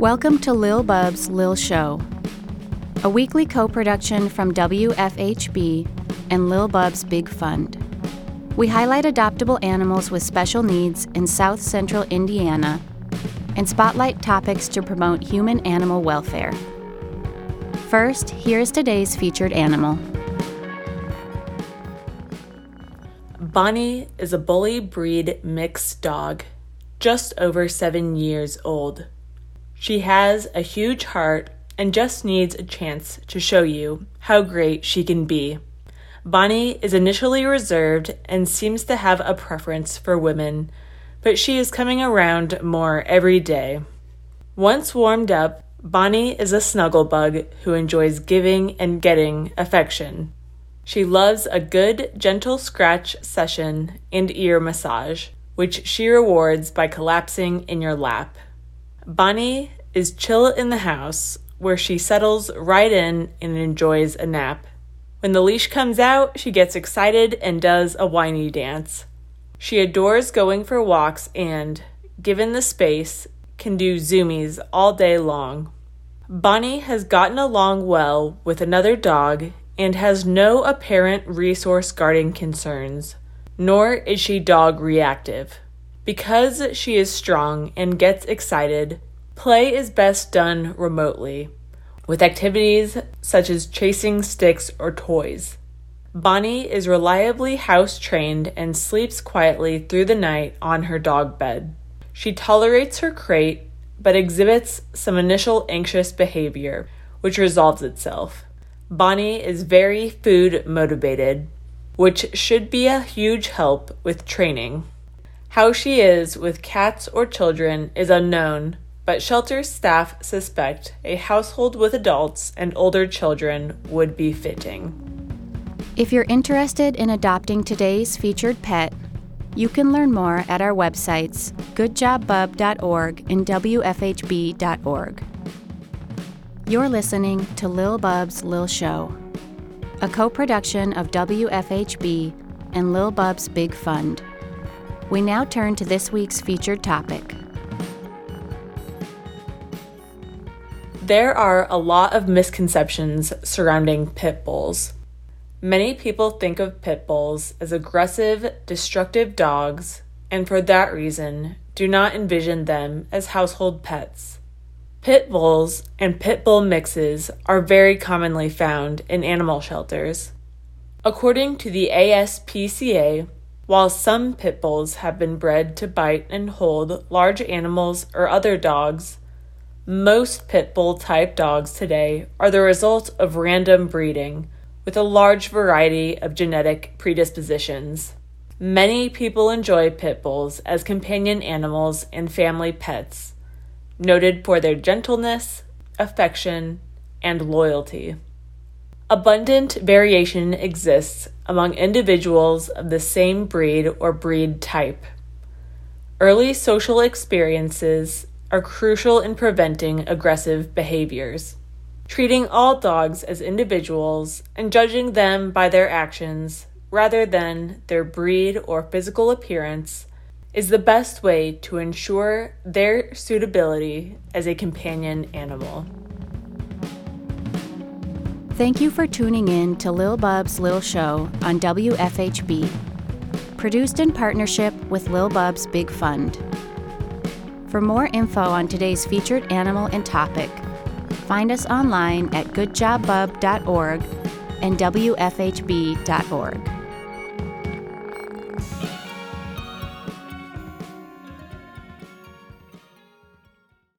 Welcome to Lil Bub's Lil Show, a weekly co production from WFHB and Lil Bub's Big Fund. We highlight adoptable animals with special needs in South Central Indiana and spotlight topics to promote human animal welfare. First, here's today's featured animal. Bonnie is a bully breed mixed dog, just over seven years old. She has a huge heart and just needs a chance to show you how great she can be. Bonnie is initially reserved and seems to have a preference for women, but she is coming around more every day. Once warmed up, Bonnie is a snuggle bug who enjoys giving and getting affection. She loves a good, gentle scratch session and ear massage, which she rewards by collapsing in your lap. Bonnie is chill in the house, where she settles right in and enjoys a nap. When the leash comes out, she gets excited and does a whiny dance. She adores going for walks and, given the space, can do zoomies all day long. Bonnie has gotten along well with another dog and has no apparent resource guarding concerns, nor is she dog reactive. Because she is strong and gets excited, play is best done remotely, with activities such as chasing sticks or toys. Bonnie is reliably house trained and sleeps quietly through the night on her dog bed. She tolerates her crate but exhibits some initial anxious behavior, which resolves itself. Bonnie is very food motivated, which should be a huge help with training. How she is with cats or children is unknown, but shelter staff suspect a household with adults and older children would be fitting. If you're interested in adopting today's featured pet, you can learn more at our websites goodjobbub.org and wfhb.org. You're listening to Lil Bub's Lil Show, a co production of WFHB and Lil Bub's Big Fund. We now turn to this week's featured topic. There are a lot of misconceptions surrounding pit bulls. Many people think of pit bulls as aggressive, destructive dogs, and for that reason, do not envision them as household pets. Pit bulls and pit bull mixes are very commonly found in animal shelters. According to the ASPCA, while some pit bulls have been bred to bite and hold large animals or other dogs, most pit bull type dogs today are the result of random breeding with a large variety of genetic predispositions. Many people enjoy pit bulls as companion animals and family pets noted for their gentleness, affection, and loyalty. Abundant variation exists among individuals of the same breed or breed type. Early social experiences are crucial in preventing aggressive behaviors. Treating all dogs as individuals and judging them by their actions rather than their breed or physical appearance is the best way to ensure their suitability as a companion animal. Thank you for tuning in to Lil Bub's Lil Show on WFHB, produced in partnership with Lil Bub's Big Fund. For more info on today's featured animal and topic, find us online at goodjobbub.org and wfhb.org.